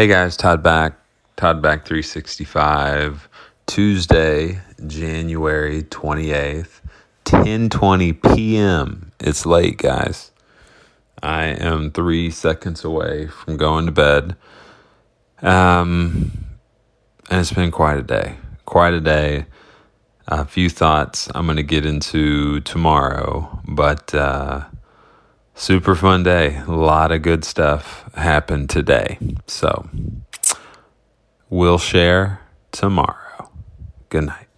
Hey guys, Todd back. Todd back 365. Tuesday, January 28th, 10:20 p.m. It's late, guys. I am 3 seconds away from going to bed. Um and it's been quite a day. Quite a day. A few thoughts I'm going to get into tomorrow, but uh super fun day. A lot of good stuff happened today. So we'll share tomorrow. Good night.